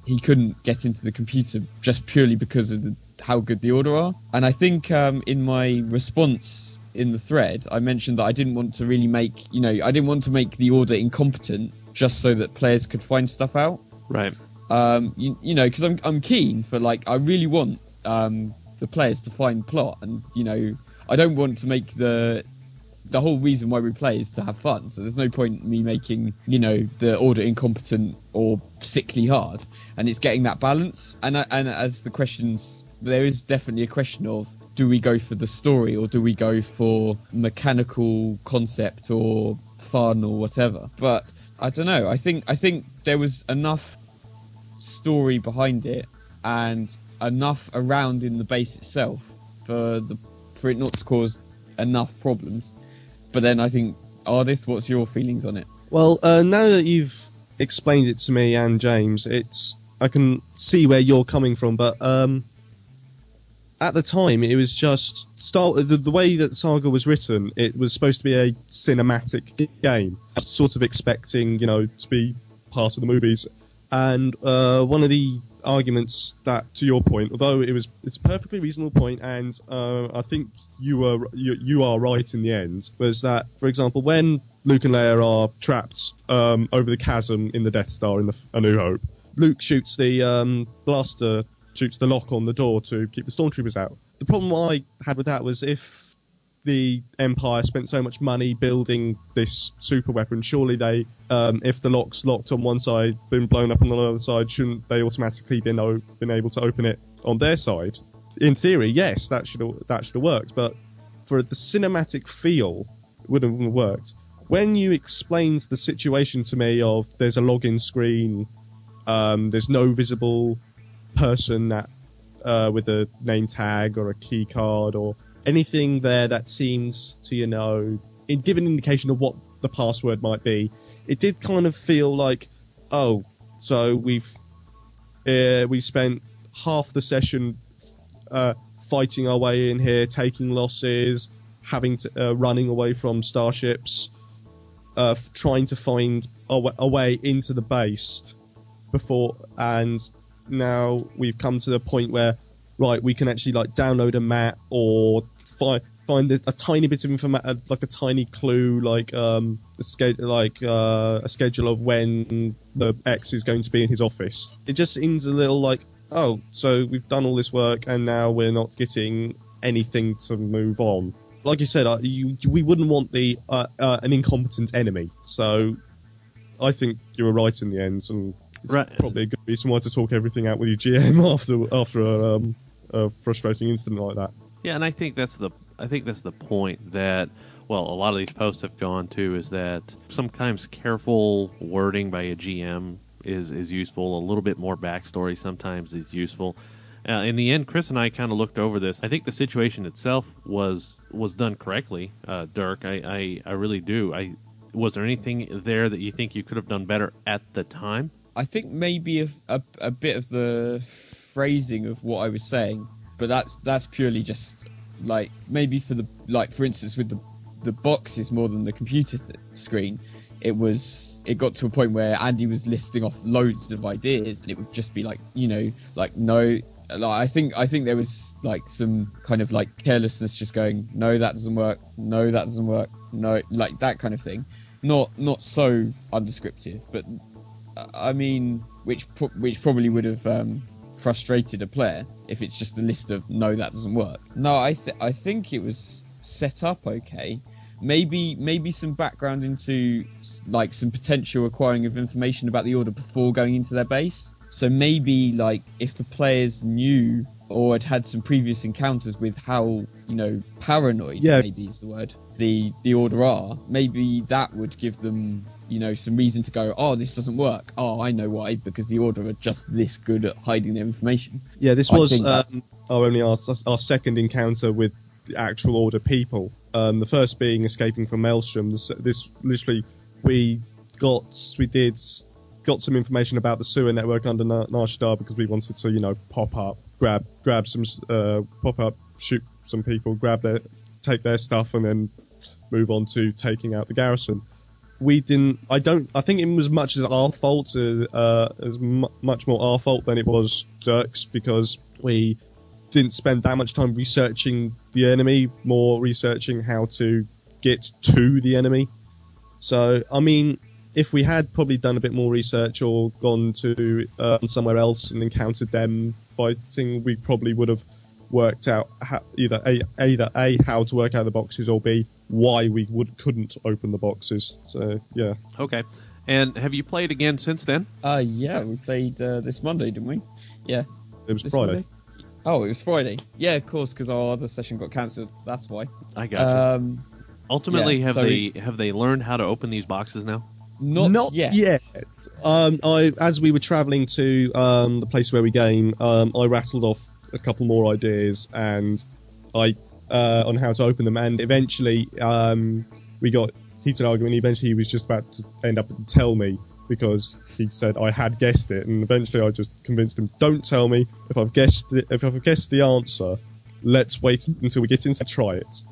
he couldn't get into the computer just purely because of the, how good the order are. And I think um, in my response in the thread, I mentioned that I didn't want to really make, you know, I didn't want to make the order incompetent just so that players could find stuff out. Right. Um, you, you know, because I'm I'm keen for like I really want um, the players to find plot, and you know, I don't want to make the the whole reason why we play is to have fun. So there's no point in me making, you know, the order incompetent or sickly hard. And it's getting that balance. And I, and as the questions, there is definitely a question of do we go for the story or do we go for mechanical concept or fun or whatever. But I don't know. I think I think there was enough story behind it and enough around in the base itself for the for it not to cause enough problems. But then I think Ardith, what's your feelings on it? Well, uh, now that you've explained it to me and James, it's I can see where you're coming from, but um, at the time it was just Star. The, the way that Saga was written, it was supposed to be a cinematic game. Sort of expecting, you know, to be part of the movies, and uh, one of the arguments that, to your point, although it was it's a perfectly reasonable point, and uh, I think you were you, you are right in the end, was that, for example, when Luke and Leia are trapped um, over the chasm in the Death Star in the A New Hope, Luke shoots the um, blaster, shoots the lock on the door to keep the stormtroopers out. The problem I had with that was if the Empire spent so much money building this super weapon, surely they, um, if the lock's locked on one side, been blown up on the other side, shouldn't they automatically been o- been able to open it on their side? In theory, yes, that should that should have worked, but for the cinematic feel, it wouldn't have worked. When you explained the situation to me of there's a login screen, um, there's no visible person that uh, with a name tag or a key card or anything there that seems to you know give an indication of what the password might be. It did kind of feel like, oh, so we've uh, we spent half the session uh, fighting our way in here, taking losses, having to uh, running away from starships, uh, f- trying to find a, w- a way into the base before, and now we've come to the point where right we can actually like download a map or find find a, a tiny bit of information like a tiny clue like um a schedule like uh, a schedule of when the x is going to be in his office. It just seems a little like oh so we've done all this work and now we're not getting anything to move on. Like you said uh, you, we wouldn't want the uh, uh, an incompetent enemy. So i think you were right in the end and it's Right. probably a good reason why to talk everything out with your gm after after a, um, a frustrating incident like that Yeah, and I think that's the I think that's the point that well, a lot of these posts have gone to is that sometimes careful wording by a GM is is useful. A little bit more backstory sometimes is useful. Uh, in the end, Chris and I kind of looked over this. I think the situation itself was was done correctly, uh, Dirk. I, I I really do. I was there anything there that you think you could have done better at the time? I think maybe a, a, a bit of the phrasing of what I was saying, but that's that's purely just like maybe for the like for instance with the the boxes more than the computer th- screen. It was it got to a point where Andy was listing off loads of ideas, and it would just be like you know like no. Like, I think I think there was like some kind of like carelessness, just going no that doesn't work, no that doesn't work, no like that kind of thing. Not not so undescriptive, but I mean, which pro- which probably would have um, frustrated a player if it's just a list of no, that doesn't work. No, I th- I think it was set up okay. Maybe maybe some background into like some potential acquiring of information about the order before going into their base. So maybe like if the players knew or had had some previous encounters with how you know paranoid Yeah. maybe is the word the the order are maybe that would give them you know some reason to go oh this doesn't work oh i know why because the order are just this good at hiding their information Yeah, this I was um, our only our, our second encounter with the actual order people. Um, the first being escaping from Maelstrom. This, this literally we got we did got some information about the sewer network under Na- Nar Shaddaa because we wanted to you know pop up, grab grab some uh, pop up, shoot some people, grab their take their stuff, and then move on to taking out the garrison we didn't. I don't. I think it was much as our fault, uh, uh, as mu- much more our fault than it was Dirk's because we didn't spend that much time researching the enemy, more researching how to get to the enemy. So, I mean, if we had probably done a bit more research or gone to uh, somewhere else and encountered them fighting, we probably would have worked out how, either a either a how to work out the boxes or b why we would couldn't open the boxes. So yeah, Okay. And have you played again since then? uh yeah we played uh, this monday didn't we yeah it was this Friday. Monday? oh it was friday yeah of course because our other session got cancelled that's why I got you. um Ultimately, yeah, have so they have they learned how to open these boxes now? not, not yet, Um, I as we were travelling to um, the place where we game, um, I rattled off a couple more ideas and I uh, on how to open them, and eventually um, we got heated argument. Eventually, he was just about to end up and tell me because he said I had guessed it, and eventually I just convinced him, "Don't tell me if I've guessed it, if I've guessed the answer. Let's wait until we get in and try it."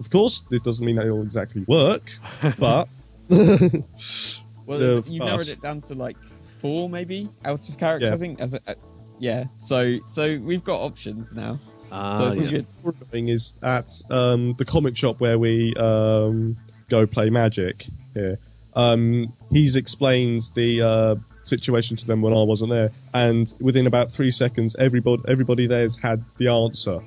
Of course, this doesn't mean that it'll exactly work, but well the you narrowed it down to like four maybe out of character Yeah. i think as a, uh, yeah so so we've got options now Uh, So it's yeah. we're doing is at um, the comic shop where we um, go play Magic here. Um, he's explains the uh, situation to them when I wasn't there, and within about three seconds, everybody everybody there's had the answer.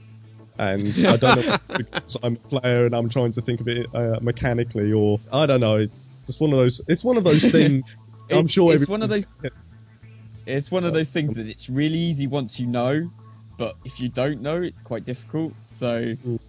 And I don't know if because I'm a player and I'm trying to think of it uh, mechanically, or I don't know. It's just one of those. It's one of those things. I'm sure it's one of those it's one of those things that it's really easy once you know but if you don't know it's quite difficult so Mm.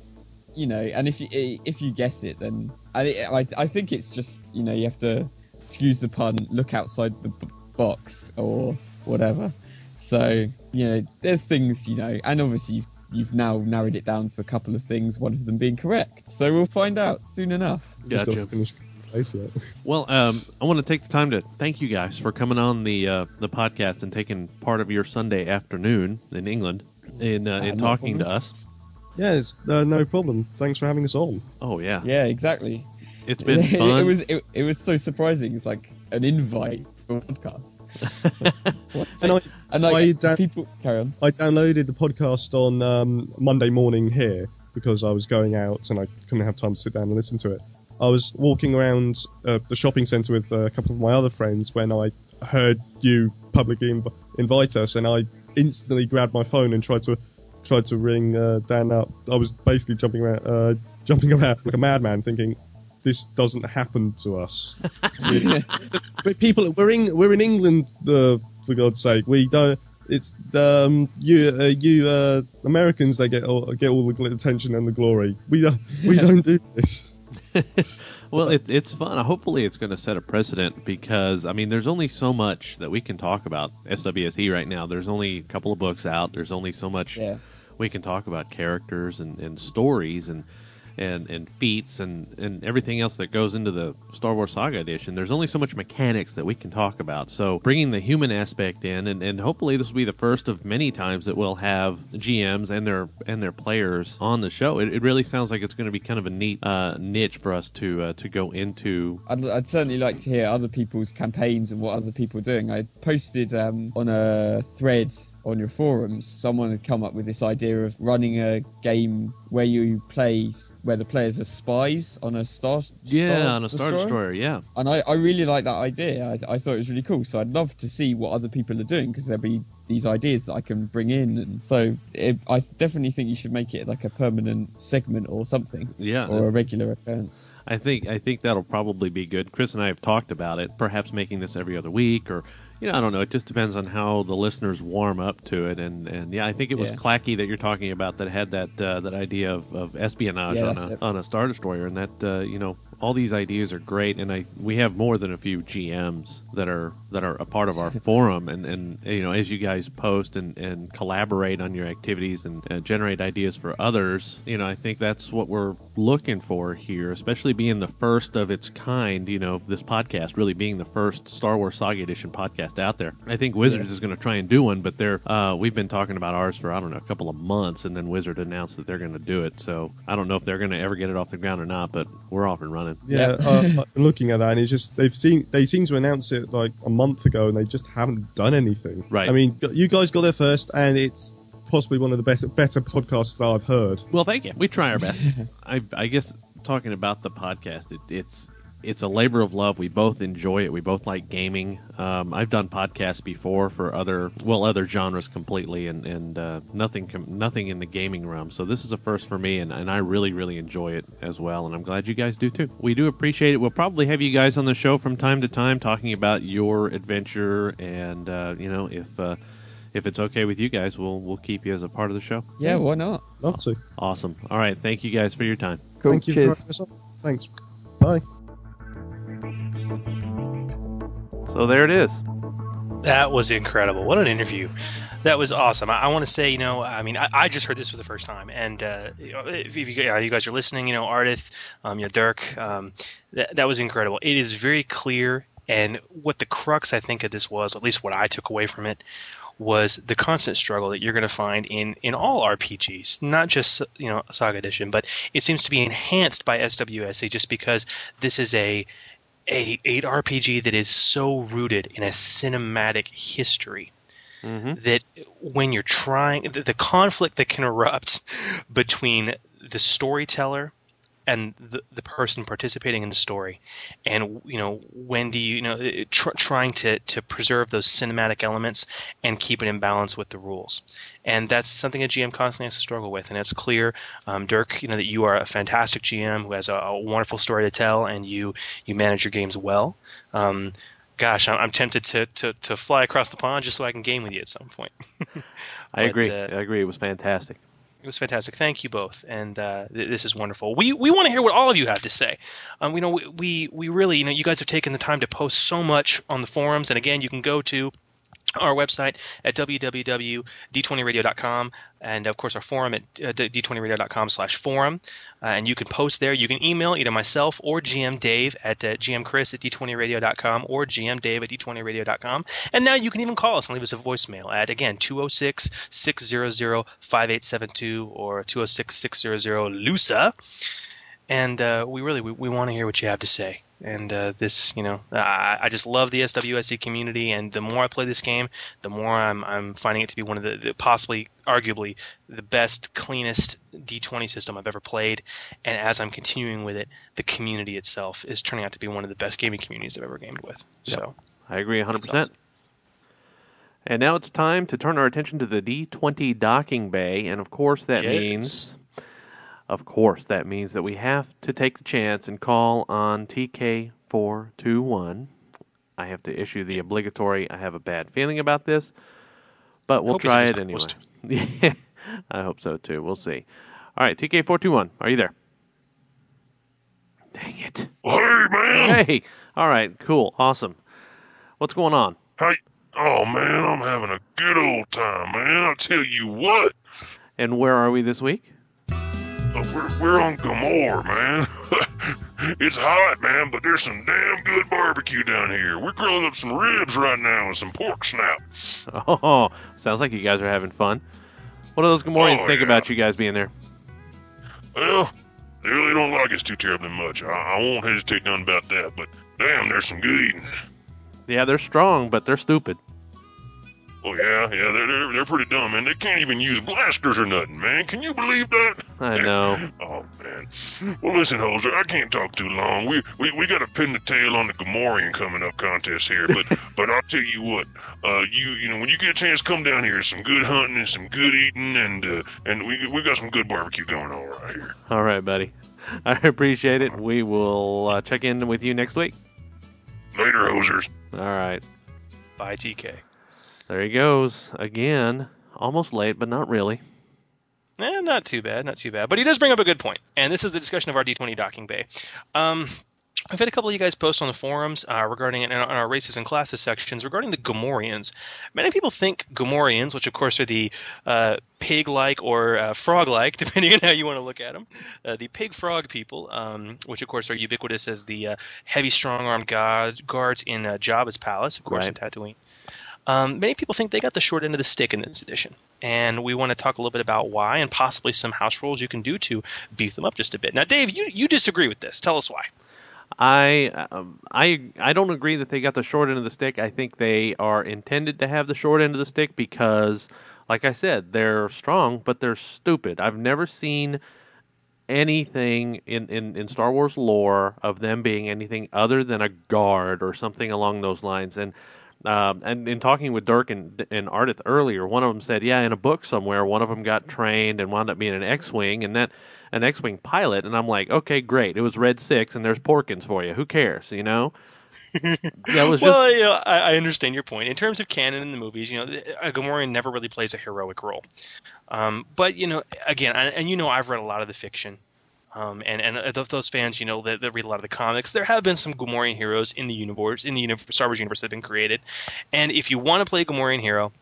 you know and if you if you guess it then I, I i think it's just you know you have to excuse the pun look outside the b- box or whatever So you know, there's things you know, and obviously you've, you've now narrowed it down to a couple of things. One of them being correct. So we'll find out soon enough. Just Gotcha. to finish place yet. Well, um, I want to take the time to thank you guys for coming on the uh, the podcast and taking part of your Sunday afternoon in England in uh, in no talking to problem. us. yeah, it's, uh, no problem. Thanks for having us on. Oh yeah, Yeah, exactly. it's been fun. it was it, it was so surprising. It's like an invite to a podcast. What's And? I, and like I da- people carry on. I downloaded the podcast on um, Monday morning here because I was going out and I couldn't have time to sit down and listen to it. I was walking around uh, the shopping centre with uh, a couple of my other friends when I heard you publicly inv- invite us, and I instantly grabbed my phone and tried to tried to ring uh, Dan up. I was basically jumping around, uh, jumping around like a madman, thinking this doesn't happen to us. but people, we're in we're in England, uh, for God's sake. We don't. It's the um, you uh, you uh, Americans. They get all, get all the attention and the glory. We don't we don't do this. Well, it, it's fun. Hopefully, it's going to set a precedent because I mean, there's only so much that we can talk about SWSE right now. There's only a couple of books out. There's only so much Yeah. we can talk about characters and, and stories and and and feats and and everything else that goes into the Star Wars Saga edition. There's only so much mechanics that we can talk about. So bringing the human aspect in, and, and hopefully this will be the first of many times that we'll have GMs and their and their players on the show. It, it really sounds like it's going to be kind of a neat uh, niche for us to uh, to go into. I'd, I'd certainly like to hear other people's campaigns and what other people are doing. I posted um, on a thread on your forums. Someone had come up with this idea of running a game where you play, where the players are spies on a star. Yeah, star on a Star Destroyer. Yeah, And I, I really like that idea. I, I thought it was really cool. So I'd love to see what other people are doing because there'll be these ideas that I can bring in. And so it, I definitely think you should make it like a permanent segment or something. Yeah. Or a regular occurrence. I think I think that'll probably be good. Chris and I have talked about it, perhaps making this every other week, or you know, I don't know. It just depends on how the listeners warm up to it. And, and yeah, I think it was Yeah. Clacky that you're talking about that had that uh, that idea of, of espionage Yeah, on a it. on a star destroyer, and that uh, you know all these ideas are great. And I we have more than a few GMs that are that are a part of our forum, and and you know as you guys post and and collaborate on your activities and uh, generate ideas for others, you know I think that's what we're looking for here, especially being the first of its kind. You know, this podcast really being the first Star Wars Saga Edition podcast out there. I think Wizards is going to try and do one, but they're uh, we've been talking about ours for I don't know a couple of months, and then Wizard announced that they're going to do it. So I don't know if they're going to ever get it off the ground or not, but we're off and running. Yeah, uh, been looking at that, and it's just they've seen they seem to announce it like a month ago, and they just haven't done anything. Right. I mean, you guys got there first, and it's possibly one of the best better podcasts I've heard. Well, thank you. We try our best. I, I guess talking about the podcast, it, it's it's a labor of love. We both enjoy it. We both like gaming. Um, I've done podcasts before for other well other genres completely, and and uh, nothing com- nothing in the gaming realm. So this is a first for me, and, and I really really enjoy it as well. And I'm glad you guys do too. We do appreciate it. We'll probably have you guys on the show from time to time talking about your adventure, and uh, you know if. Uh, if it's okay with you guys, we'll we'll keep you as a part of the show. Yeah, why not? Love to. Awesome. All right. Thank you guys for your time. Cool. Thank you Cheers. for having us on. Thanks. Bye. So there it is. That was incredible. What an interview. That was awesome. I, I want to say, you know, I mean, I, I just heard this for the first time, and uh, if, if you, uh, you guys are listening, you know, Ardith, um, you know, Dirk, um, that that was incredible. It is very clear, and what the crux I think of this was, at least what I took away from it, was the constant struggle that you're going to find in in all RPGs, not just you know Saga Edition, but it seems to be enhanced by SWSE just because this is a a, a RPG that is so rooted in a cinematic history mm-hmm. that when you're trying the, the conflict that can erupt between the storyteller and the, the person participating in the story and you know when do you, you know tr- trying to, to preserve those cinematic elements and keep it in balance with the rules and that's something a gm constantly has to struggle with and it's clear um, dirk you know that you are a fantastic gm who has a, a wonderful story to tell and you you manage your games well um, gosh I'm, I'm tempted to, to, to fly across the pond just so i can game with you at some point I agree. uh, I agree. It was fantastic. It was fantastic. Thank you both, and uh, th- this is wonderful. We we want to hear what all of you have to say. Um, you know, we, we we really, you know, you guys have taken the time to post so much on the forums, and again, you can go to our website at www.d20radio.com and of course our forum at uh, d20radio.com slash forum. Uh, and you can post there. You can email either myself or gm dave at uh, gmchris at d20radio.com or gm dave at d20radio.com and now you can even call us and leave us a voicemail at again 206-600-5872 or 206-600-lusa and uh, we really we, we want to hear what you have to say and uh, this, you know, I, I, just love the SWSE community. And the more I play this game, the more I'm, I'm finding it to be one of the, the possibly, arguably, the best, cleanest D20 system I've ever played. And as I'm continuing with it, the community itself is turning out to be one of the best gaming communities I've ever gamed with. Yep. So I agree 100%. Awesome. And now it's time to turn our attention to the D20 docking bay. And of course, that yes. means of course, that means that we have to take the chance and call on TK421. I have to issue the obligatory, I have a bad feeling about this, but we'll try it anyway. Yeah, I hope so too. We'll see. All right, TK421, are you there? Dang it. Hey, man. Hey. All right, cool. Awesome. What's going on? Hey. Oh, man, I'm having a good old time, man. I'll tell you what. And where are we this week? Uh, we're, we're on Gomorrah, man. it's hot, man, but there's some damn good barbecue down here. We're grilling up some ribs right now and some pork snap. Oh, sounds like you guys are having fun. What do those Gamorreans oh, think yeah. about you guys being there? Well, they really don't like us too terribly much. I, I won't hesitate none about that, but damn, there's some good eating. Yeah, they're strong, but they're stupid. Oh yeah, yeah, they're, they're they're pretty dumb, man. They can't even use blasters or nothing, man. Can you believe that? I know. oh man. Well, listen, Hoser, I can't talk too long. We we, we got to pin the tail on the Gamorrean coming up contest here, but but I'll tell you what. Uh, you you know when you get a chance, come down here. Some good hunting and some good eating, and uh, and we we got some good barbecue going on right here. All right, buddy. I appreciate it. We will uh, check in with you next week. Later, hosers. All right. Bye, TK. There he goes again. Almost late, but not really. Eh, not too bad, not too bad. But he does bring up a good point. and this is the discussion of our D20 docking bay. Um, I've had a couple of you guys post on the forums uh, regarding in our races and classes sections regarding the Gamorreans. Many people think Gamorreans, which of course are the uh, pig-like or uh, frog-like, depending on how you want to look at them, uh, the pig-frog people, um, which of course are ubiquitous as the uh, heavy, strong-armed guards in uh, Jabba's palace, of course, right. in Tatooine. Um, many people think they got the short end of the stick in this edition, and we want to talk a little bit about why and possibly some house rules you can do to beef them up just a bit. Now, Dave, you, you disagree with this. Tell us why. I um, I I don't agree that they got the short end of the stick. I think they are intended to have the short end of the stick because, like I said, they're strong, but they're stupid. I've never seen anything in, in, in Star Wars lore of them being anything other than a guard or something along those lines. And um, and in talking with Dirk and, and Ardith earlier, one of them said, "Yeah, in a book somewhere, one of them got trained and wound up being an X-wing, and that an X-wing pilot." And I'm like, "Okay, great. It was Red Six, and there's Porkins for you. Who cares? You know." that was well, you know, I, I, understand your point. In terms of canon in the movies, you know, a Gamorrean never really plays a heroic role. Um, but you know, again, and you know, I've read a lot of the fiction um, and and of those fans, you know, that, that, read a lot of the comics, there have been some Gamorrean heroes in the universe, in the universe, Star Wars universe that have been created. And if you want to play a Gamorrean hero,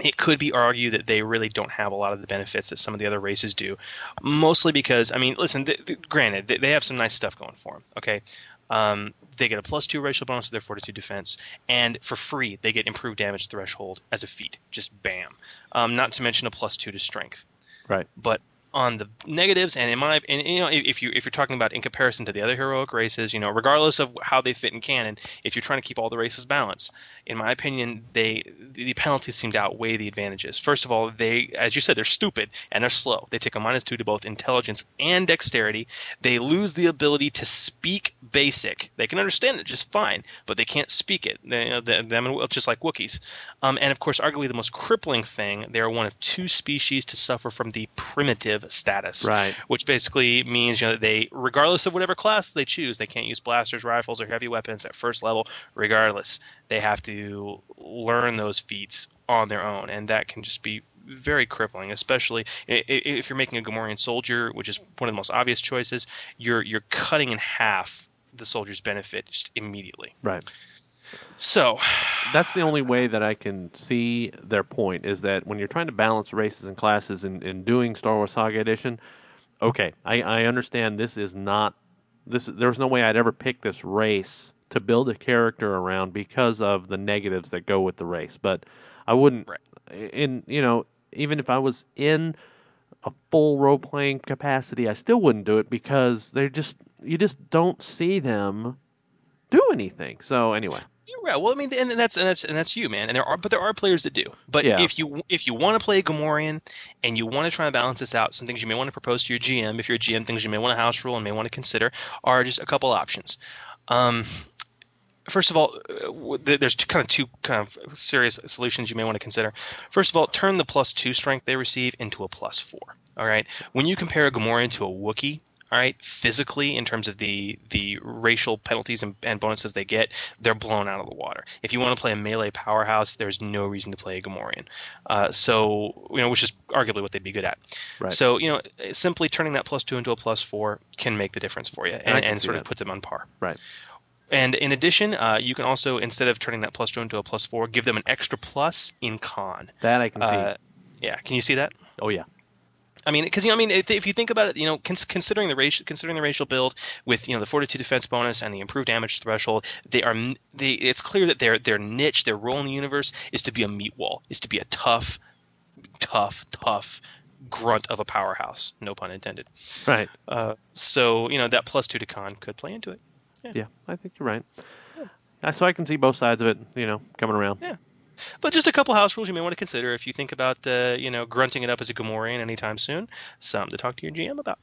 it could be argued that they really don't have a lot of the benefits that some of the other races do. Mostly because, I mean, listen, th- th- granted, they, they have some nice stuff going for them. Okay, um, they get a plus two racial bonus to their fortitude defense, and for free they get improved damage threshold as a feat. Just bam. Um, not to mention a plus two to strength. Right. But on the negatives and in my and you know if you if you're talking about in comparison to the other heroic races you know regardless of how they fit in canon if you're trying to keep all the races balanced in my opinion they the penalties seem to outweigh the advantages. First of all they as you said they're stupid and they're slow. They take a minus 2 to both intelligence and dexterity. They lose the ability to speak basic. They can understand it just fine but they can't speak it. They, you know, them just like Wookiees. Um, and of course arguably the most crippling thing they are one of two species to suffer from the primitive status, right? Which basically means you know that they, regardless of whatever class they choose, they can't use blasters, rifles, or heavy weapons at first level. Regardless, they have to learn those feats on their own, and that can just be very crippling, especially if you're making a Gamorrean soldier, which is one of the most obvious choices. You're you're cutting in half the soldier's benefit just immediately. Right. So, that's the only way that I can see their point is that when you're trying to balance races and classes in, in doing Star Wars Saga Edition, okay, I, I understand this is not this. There's no way I'd ever pick this race to build a character around because of the negatives that go with the race. But I wouldn't, Right. in you know, even if I was in a full role playing capacity, I still wouldn't do it because they're just you just don't see them do anything. So anyway. You're right. Well, I mean, and that's and that's and that's you, man. And there are, but there are players that do. But Yeah. if you if you want to play Gamorrean and you want to try and balance this out, some things you may want to propose to your GM. If you're a GM, things you may want to house rule and may want to consider are just a couple options. Um, first of all, uh, there's kind of two kind of serious solutions you may want to consider. First of all, turn the plus two strength they receive into a plus four. All right. When you compare a Gamorrean to a Wookiee, all right, physically in terms of the the racial penalties and, and bonuses they get, they're blown out of the water. If you want to play a melee powerhouse, there's no reason to play a Gamorrean. Uh, so you know, which is arguably what they'd be good at. Right. So you know, simply turning that plus two into a plus four can make the difference for you and, and see sort of put them on par. Right. And in addition, uh, you can also instead of turning that plus two into a plus four, give them an extra plus in con. That I can see. Uh, yeah, can you see that? oh yeah. I mean, because you know, I mean, if, if you think about it, you know, cons- considering the racial, considering the racial build with you know the fortitude defense bonus and the improved damage threshold, they are they. It's clear that their their niche, their role in the universe, is to be a meat wall, is to be a tough, tough, tough grunt of a powerhouse. No pun intended. Right. Uh, so you know that plus two to con could play into it. Yeah, I think you're right. Uh, So I can see both sides of it, you know, coming around. Yeah. But just a couple house rules you may want to consider if you think about uh, you know grunting it up as a Gamorrean anytime soon. Something to talk to your GM about.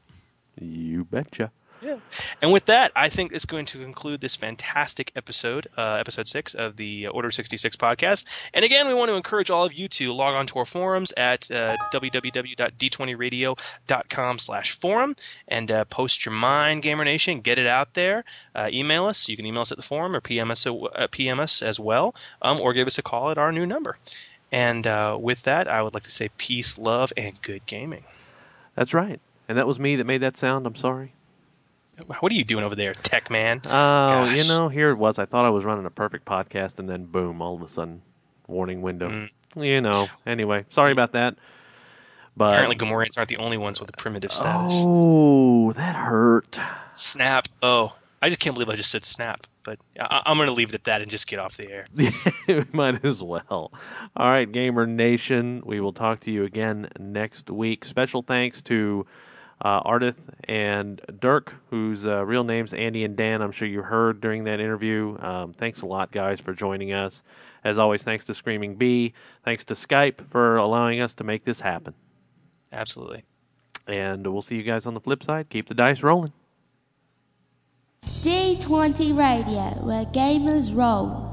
You betcha. Yeah. And with that, I think it's going to conclude this fantastic episode, uh, episode six of the Order 66 podcast. And again, we want to encourage all of you to log on to our forums at uh, www.d20radio.com slash forum and uh, post your mind, Gamer Nation. Get it out there. Uh, email us. You can email us at the forum or PM us, uh, PM us as well, um, or give us a call at our new number. And uh, with that, I would like to say peace, love, and good gaming. That's right. And that was me that made that sound. I'm sorry. What are you doing over there, tech man? Oh, you know, here it was. I thought I was running a perfect podcast, and then boom, all of a sudden, warning window. Mm. You know. Anyway, sorry about that. But Apparently, Gamorreans aren't the only ones with a primitive status. oh, that hurt. Snap. Oh, I just can't believe I just said snap. But I- I'm going to leave it at that and just get off the air. might as well. All right, Gamer Nation, we will talk to you again next week. Special thanks to uh, Ardith and Dirk, whose uh, real names Andy and Dan. I'm sure you heard during that interview. Um, thanks a lot, guys, for joining us. As always, thanks to Screaming Bee. Thanks to Skype for allowing us to make this happen. Absolutely. And we'll see you guys on the flip side. Keep the dice rolling. D20 Radio, where gamers roll.